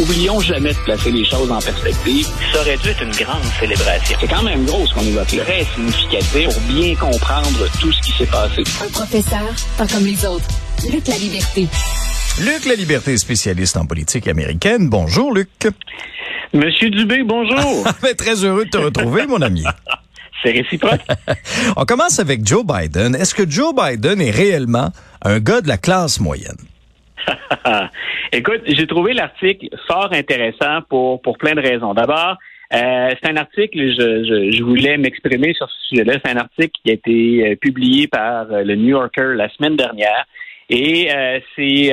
Oublions jamais de placer les choses en perspective. Ça aurait dû être une grande célébration. C'est quand même gros ce qu'on évoque là. Très significatif pour bien comprendre tout ce qui s'est passé. Un professeur, pas comme les autres. Luc La Liberté. Luc La Liberté, spécialiste en politique américaine. Bonjour, Luc. Monsieur Dubé, bonjour. Très heureux de te retrouver, mon ami. C'est réciproque. On commence avec Joe Biden. Est-ce que Joe Biden est réellement un gars de la classe moyenne? Écoute, j'ai trouvé l'article fort intéressant pour, pour plein de raisons. D'abord, euh, c'est un article, je, je, voulais m'exprimer sur ce sujet-là. C'est un article qui a été euh, publié par euh, le New Yorker la semaine dernière. Et c'est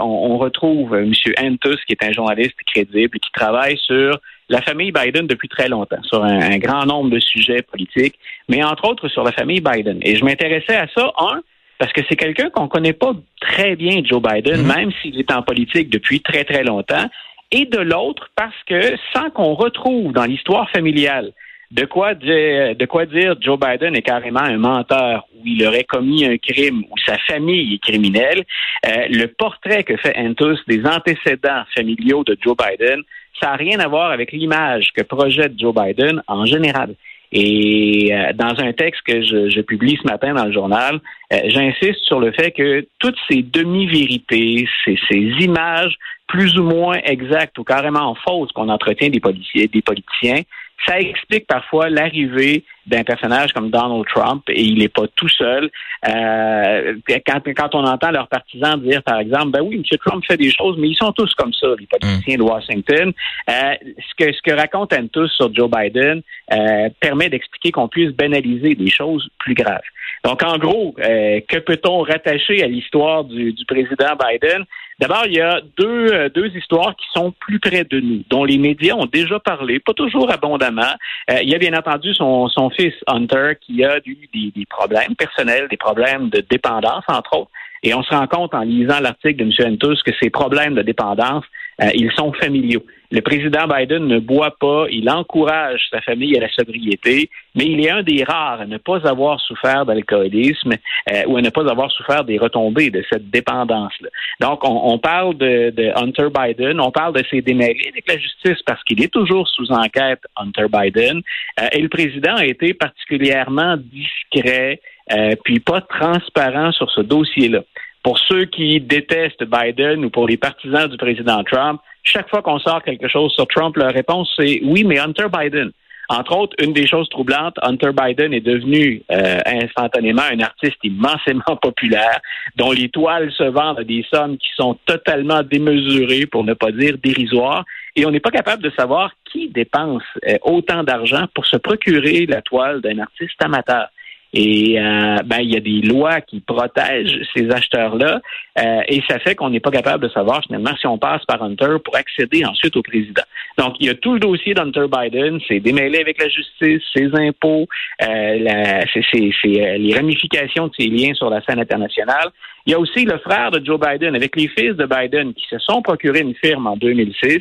on, retrouve M. Antus, qui est un journaliste crédible qui travaille sur la famille Biden depuis très longtemps, sur un, un grand nombre de sujets politiques, mais entre autres sur la famille Biden. Et je m'intéressais à ça, un, parce que c'est quelqu'un qu'on connaît pas très bien, Joe Biden, mhm. même s'il est en politique depuis très, très longtemps. Et de l'autre, parce que sans qu'on retrouve dans l'histoire familiale de quoi dire, de quoi dire Joe Biden est carrément un menteur ou il aurait commis un crime ou sa famille est criminelle, euh, le portrait que fait Antus des antécédents familiaux de Joe Biden, ça n'a rien à voir avec l'image que projette Joe Biden en général. Et euh, dans un texte que je, publie ce matin dans le journal, euh, j'insiste sur le fait que toutes ces demi-vérités, ces, ces images plus ou moins exactes ou carrément fausses qu'on entretient des, policiers, des politiciens, ça explique parfois l'arrivée d'un personnage comme Donald Trump et il n'est pas tout seul. Euh, quand, quand on entend leurs partisans dire, par exemple, ben oui, M. Trump fait des choses, mais ils sont tous comme ça, les politiciens de Washington. Euh, ce que ce que racontent tous sur Joe Biden euh, permet d'expliquer qu'on puisse banaliser des choses plus graves. Donc, en gros, euh, que peut-on rattacher à l'histoire du, du, président Biden? D'abord, il y a deux, euh, deux histoires qui sont plus près de nous, dont les médias ont déjà parlé, pas toujours abondamment. Euh, il y a bien entendu son, son fils Hunter qui a eu des, des problèmes personnels, des problèmes de dépendance, entre autres. Et on se rend compte en lisant l'article de M. Entus que ces problèmes de dépendance, euh, ils sont familiaux. Le président Biden ne boit pas, il encourage sa famille à la sobriété, mais il est un des rares à ne pas avoir souffert d'alcoolisme euh, ou à ne pas avoir souffert des retombées de cette dépendance-là. Donc, on, parle de, Hunter Biden, on parle de ses démêlés avec la justice parce qu'il est toujours sous enquête, Hunter Biden, euh, et le président a été particulièrement discret, euh, puis pas transparent sur ce dossier-là. Pour ceux qui détestent Biden ou pour les partisans du président Trump, chaque fois qu'on sort quelque chose sur Trump, leur réponse c'est oui, mais Hunter Biden. Entre autres, une des choses troublantes, Hunter Biden est devenu euh, instantanément un artiste immensément populaire, dont les toiles se vendent à des sommes qui sont totalement démesurées, pour ne pas dire dérisoires, et on n'est pas capable de savoir qui dépense euh, autant d'argent pour se procurer la toile d'un artiste amateur. Et euh, ben il y a des lois qui protègent ces acheteurs-là, euh, et ça fait qu'on n'est pas capable de savoir finalement si on passe par Hunter pour accéder ensuite au président. Donc il y a tout le dossier d'Hunter Biden, c'est démêlé avec la justice, ses impôts, euh, c'est, les ramifications de ses liens sur la scène internationale. Il y a aussi le frère de Joe Biden avec les fils de Biden qui se sont procurés une firme en 2006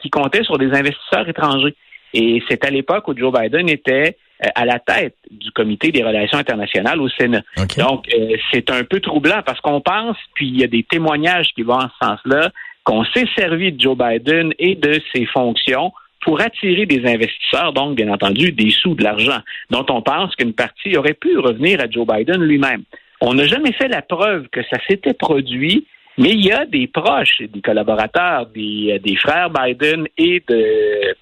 qui comptait sur des investisseurs étrangers. Et c'est à l'époque où Joe Biden était euh, à la tête du comité des relations internationales au Sénat. Donc, euh, c'est un peu troublant parce qu'on pense, puis il y a des témoignages qui vont en ce sens-là, qu'on s'est servi de Joe Biden et de ses fonctions pour attirer des investisseurs, donc bien entendu des sous, de l'argent, dont on pense qu'une partie aurait pu revenir à Joe Biden lui-même. On n'a jamais fait la preuve que ça s'était produit, mais il y a des proches, des collaborateurs, des, des frères Biden et de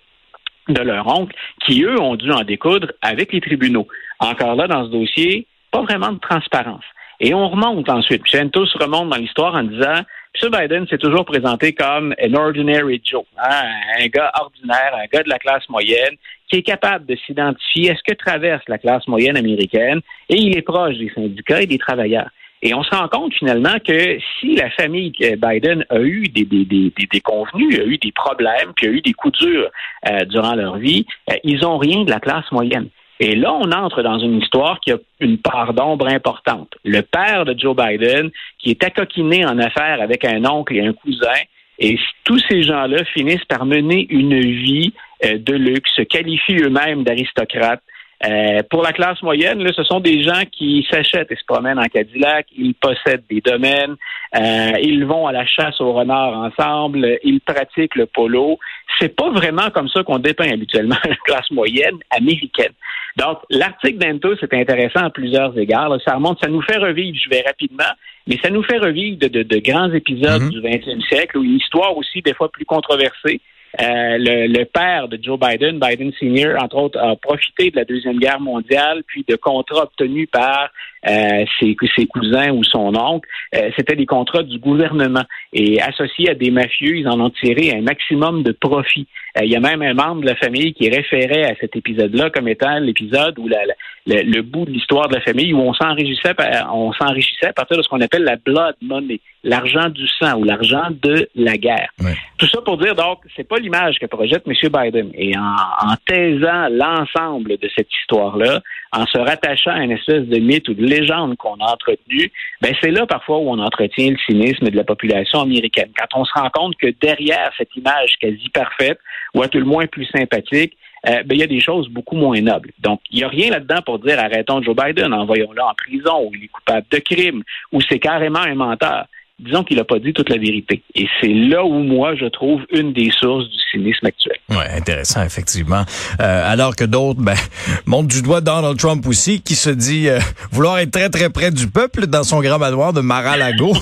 de leur oncle, qui, eux, ont dû en découdre avec les tribunaux. Encore là, dans ce dossier, pas vraiment de transparence. Et on remonte ensuite. Tous remonte dans l'histoire en disant M. Biden s'est toujours présenté comme un ordinary Joe, hein, un gars ordinaire, un gars de la classe moyenne, qui est capable de s'identifier à ce que traverse la classe moyenne américaine, et il est proche des syndicats et des travailleurs. Et on se rend compte finalement que si la famille Biden a eu des, des, des, des convenus, a eu des problèmes, puis a eu des coups durs euh, durant leur vie, euh, ils ont rien de la classe moyenne. Et là, on entre dans une histoire qui a une part d'ombre importante. Le père de Joe Biden, qui est accoquiné en affaires avec un oncle et un cousin, et tous ces gens-là finissent par mener une vie euh, de luxe, se qualifient eux-mêmes d'aristocrates, Euh, pour la classe moyenne, là, ce sont des gens qui s'achètent et se promènent en Cadillac, ils possèdent des domaines, euh, ils vont à la chasse au renard ensemble, ils pratiquent le polo. C'est pas vraiment comme ça qu'on dépeint habituellement la classe moyenne américaine. Donc, l'article d'Entos est intéressant à plusieurs égards. Ça remonte, ça nous fait revivre, je vais rapidement, mais ça nous fait revivre de, grands épisodes mm-hmm. du 20e siècle, ou une histoire aussi des fois plus controversée. Euh, le, père de Joe Biden, Biden Senior, entre autres, a profité de la Deuxième Guerre mondiale, puis de contrats obtenus par euh, ses, ses, cousins ou son oncle. Euh, C'était des contrats du gouvernement. Et associés à des mafieux, ils en ont tiré un maximum de profit. Euh, il y a même un membre de la famille qui référait à cet épisode-là comme étant l'épisode où la, le, bout de l'histoire de la famille où on s'enrichissait, on s'enrichissait à partir de ce qu'on appelle la blood money, l'argent du sang ou l'argent de la guerre. Tout ça pour dire donc, c'est pas l'image que projette M. Biden. Et en, en taisant l'ensemble de cette histoire-là, en se rattachant à une espèce de mythe ou de légende qu'on a entretenu, ben c'est là parfois où on entretient le cynisme de la population américaine. Quand on se rend compte que derrière cette image quasi parfaite, ou à tout le moins plus sympathique, euh, ben, il y a des choses beaucoup moins nobles. Donc, il n'y a rien là-dedans pour dire arrêtons Joe Biden, envoyons-le en prison, ou il est coupable de crime, ou c'est carrément un menteur disons qu'il n'a pas dit toute la vérité. Et c'est là où moi, je trouve une des sources du cynisme actuel. Oui, intéressant, effectivement. Euh, alors que d'autres ben, montrent du doigt Donald Trump aussi, qui se dit euh, vouloir être très, très près du peuple dans son grand manoir de Mar-a-Lago.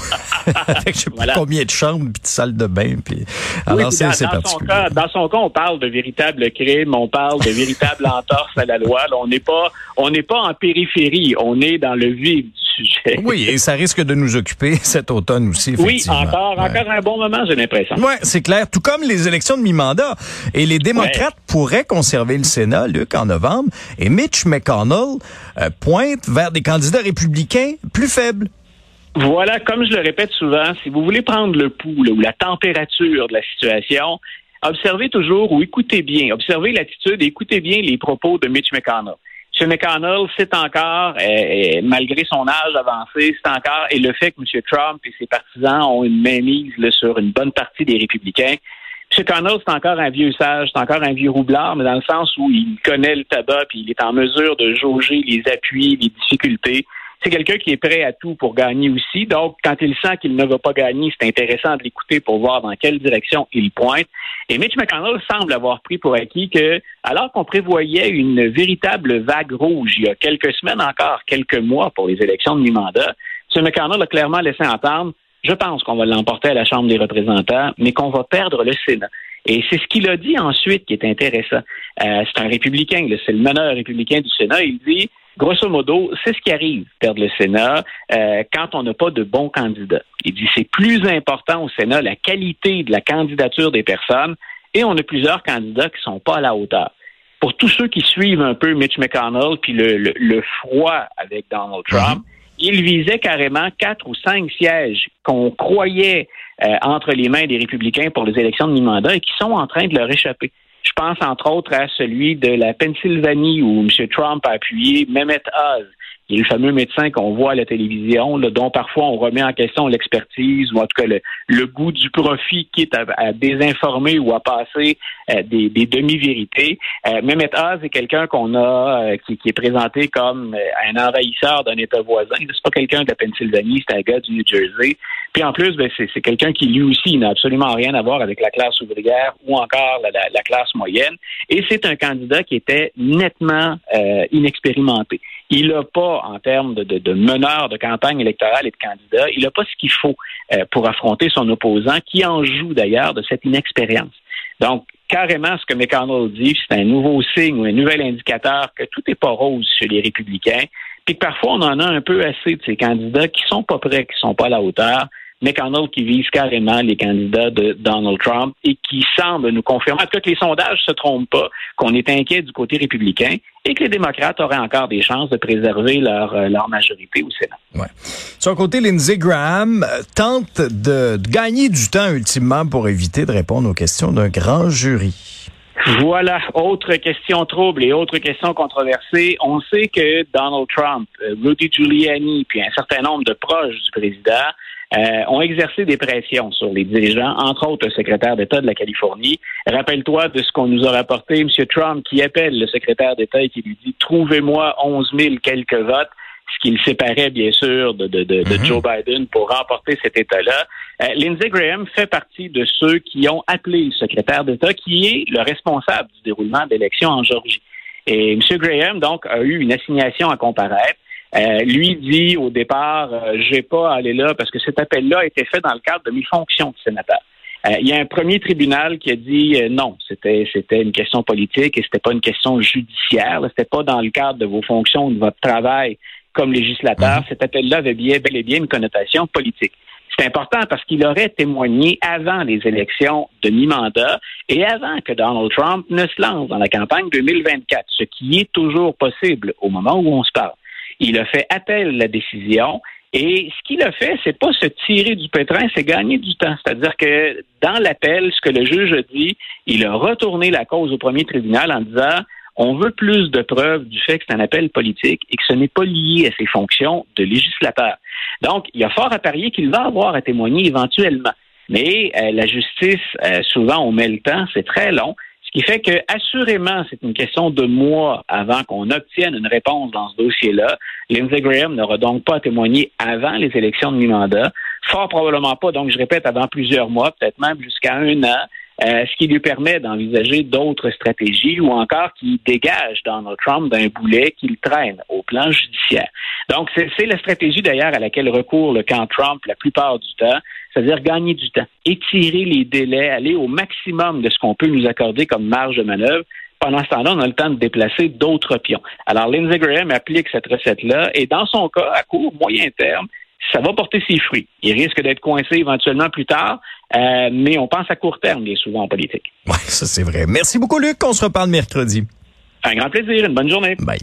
Avec je sais pas combien de chambres, puis de salles de bain. Puis... Alors, c'est dans, son cas, dans son cas, on parle de véritable crime, on parle de véritable entorse à la loi. on n'est pas, on n'est pas en périphérie, on est dans le vif oui, et ça risque de nous occuper cet automne aussi, Oui, encore, encore un bon moment, j'ai l'impression. Oui, c'est clair. Tout comme les élections de mi-mandat. Et les démocrates pourraient conserver le Sénat, Luc, en novembre. Et Mitch McConnell euh, pointe vers des candidats républicains plus faibles. Voilà, comme je le répète souvent, si vous voulez prendre le pouls ou la température de la situation, observez toujours ou écoutez bien, observez l'attitude et écoutez bien les propos de Mitch McConnell. M. McConnell, c'est encore, euh, euh, malgré son âge avancé, c'est encore, et le fait que M. Trump et ses partisans ont une mainmise sur une bonne partie des républicains, M. McConnell, c'est encore un vieux sage, c'est encore un vieux roublard, mais dans le sens où il connaît le tabac, puis il est en mesure de jauger les appuis, les difficultés c'est quelqu'un qui est prêt à tout pour gagner aussi. Donc, quand il sent qu'il ne va pas gagner, c'est intéressant de l'écouter pour voir dans quelle direction il pointe. Et Mitch McConnell semble avoir pris pour acquis que, alors qu'on prévoyait une véritable vague rouge il y a quelques semaines encore, quelques mois pour les élections de mi-mandat, M. McConnell a clairement laissé entendre je pense qu'on va l'emporter à la Chambre des représentants, mais qu'on va perdre le Sénat. Et c'est ce qu'il a dit ensuite qui est intéressant. Euh, c'est un républicain, c'est le meneur républicain du Sénat. Il dit grosso modo, c'est ce qui arrive, perdre le Sénat, euh, quand on n'a pas de bons candidats. Il dit c'est plus important au Sénat la qualité de la candidature des personnes et on a plusieurs candidats qui sont pas à la hauteur. Pour tous ceux qui suivent un peu Mitch McConnell puis le, le, froid avec Donald Trump, mhm. il visait carrément quatre ou cinq sièges qu'on croyait euh, entre les mains des républicains pour les élections de mi-mandat et qui sont en train de leur échapper. Je pense entre autres à celui de la Pennsylvanie où M. Trump a appuyé Mehmet Oz, qui est le fameux médecin qu'on voit à la télévision, dont parfois on remet en question l'expertise ou en tout cas le, goût du profit, quitte à, à désinformer ou à passer euh, des, demi-vérités. Euh, Mehmet Oz est quelqu'un qu'on a, euh, qui, est présenté comme un envahisseur d'un État voisin. C'est pas quelqu'un de la Pennsylvanie, c'est un gars du New Jersey. Puis en plus, ben, c'est quelqu'un qui lui aussi n'a absolument rien à voir avec la classe ouvrière ou encore la, classe moyenne. Et c'est un candidat qui était nettement inexpérimenté. Il n'a pas, en termes de, de, meneur de campagne électorale et de candidat, il n'a pas ce qu'il faut pour affronter son opposant, qui en joue d'ailleurs de cette inexpérience. Donc, carrément, ce que McConnell dit, c'est un nouveau signe ou un nouvel indicateur que tout n'est pas rose chez les républicains, puis que parfois on en a un peu assez de ces candidats qui sont pas prêts, qui sont pas à la hauteur, McConnell qui vise carrément les candidats de Donald Trump et qui semble nous confirmer, en tout cas que les sondages ne se trompent pas, qu'on est inquiet du côté républicain et que les démocrates auraient encore des chances de préserver leur, euh, leur majorité au Sénat. Ouais. Sur côté, Lindsey Graham euh, tente de, de gagner du temps ultimement pour éviter de répondre aux questions d'un grand jury. Voilà, autre question trouble et autre question controversée. On sait que Donald Trump, euh, Rudy Giuliani, puis un certain nombre de proches du président euh, ont exercé des pressions sur les dirigeants, entre autres le secrétaire d'État de la Californie. Rappelle-toi de ce qu'on nous a rapporté, M. Trump, qui appelle le secrétaire d'État et qui lui dit Trouvez-moi 11 000 quelques votes ce qui le séparait bien sûr de, de, de, mhm. Joe Biden pour remporter cet État-là. Euh, Lindsey Graham fait partie de ceux qui ont appelé le secrétaire d'État, qui est le responsable du déroulement d'élections en Georgie. Et M. Graham, donc, a eu une assignation à comparaître. Euh, lui dit au départ, euh, je vais pas aller là parce que cet appel-là a été fait dans le cadre de mes fonctions de sénateur. Euh, il y a un premier tribunal qui a dit euh, non, c'était c'était une question politique et c'était pas une question judiciaire, c'était pas dans le cadre de vos fonctions, de votre travail comme législateur. Mhm. Cet appel-là avait bien, bel et bien une connotation politique. C'est important parce qu'il aurait témoigné avant les élections de mi-mandat et avant que Donald Trump ne se lance dans la campagne 2024, ce qui est toujours possible au moment où on se parle. Il a fait appel à la décision et ce qu'il a fait, c'est pas se tirer du pétrin, c'est gagner du temps. C'est-à-dire que dans l'appel, ce que le juge a dit, il a retourné la cause au premier tribunal en disant on veut plus de preuves du fait que c'est un appel politique et que ce n'est pas lié à ses fonctions de législateur. Donc, il y a fort à parier qu'il va avoir à témoigner éventuellement. Mais euh, la justice, euh, souvent, on met le temps, c'est très long. Ce qui fait que, assurément, c'est une question de mois avant qu'on obtienne une réponse dans ce dossier-là. Lindsey Graham n'aura donc pas à témoigner avant les élections de mi-mandat. Fort probablement pas, donc je répète, avant plusieurs mois, peut-être même jusqu'à un an. Euh, ce qui lui permet d'envisager d'autres stratégies ou encore qui dégage Donald Trump d'un boulet qu'il traîne au plan judiciaire. Donc, c'est la stratégie d'ailleurs à laquelle recourt le camp Trump la plupart du temps, c'est-à-dire gagner du temps, étirer les délais, aller au maximum de ce qu'on peut nous accorder comme marge de manœuvre. Pendant ce temps-là, on a le temps de déplacer d'autres pions. Alors, Lindsey Graham applique cette recette-là et dans son cas, à court, moyen terme, ça va porter ses fruits. Il risque d'être coincé éventuellement plus tard, euh, mais on pense à court terme bien souvent en politique. Oui, ça c'est vrai. Merci beaucoup Luc, on se reparle mercredi. Un grand plaisir, une bonne journée. Bye.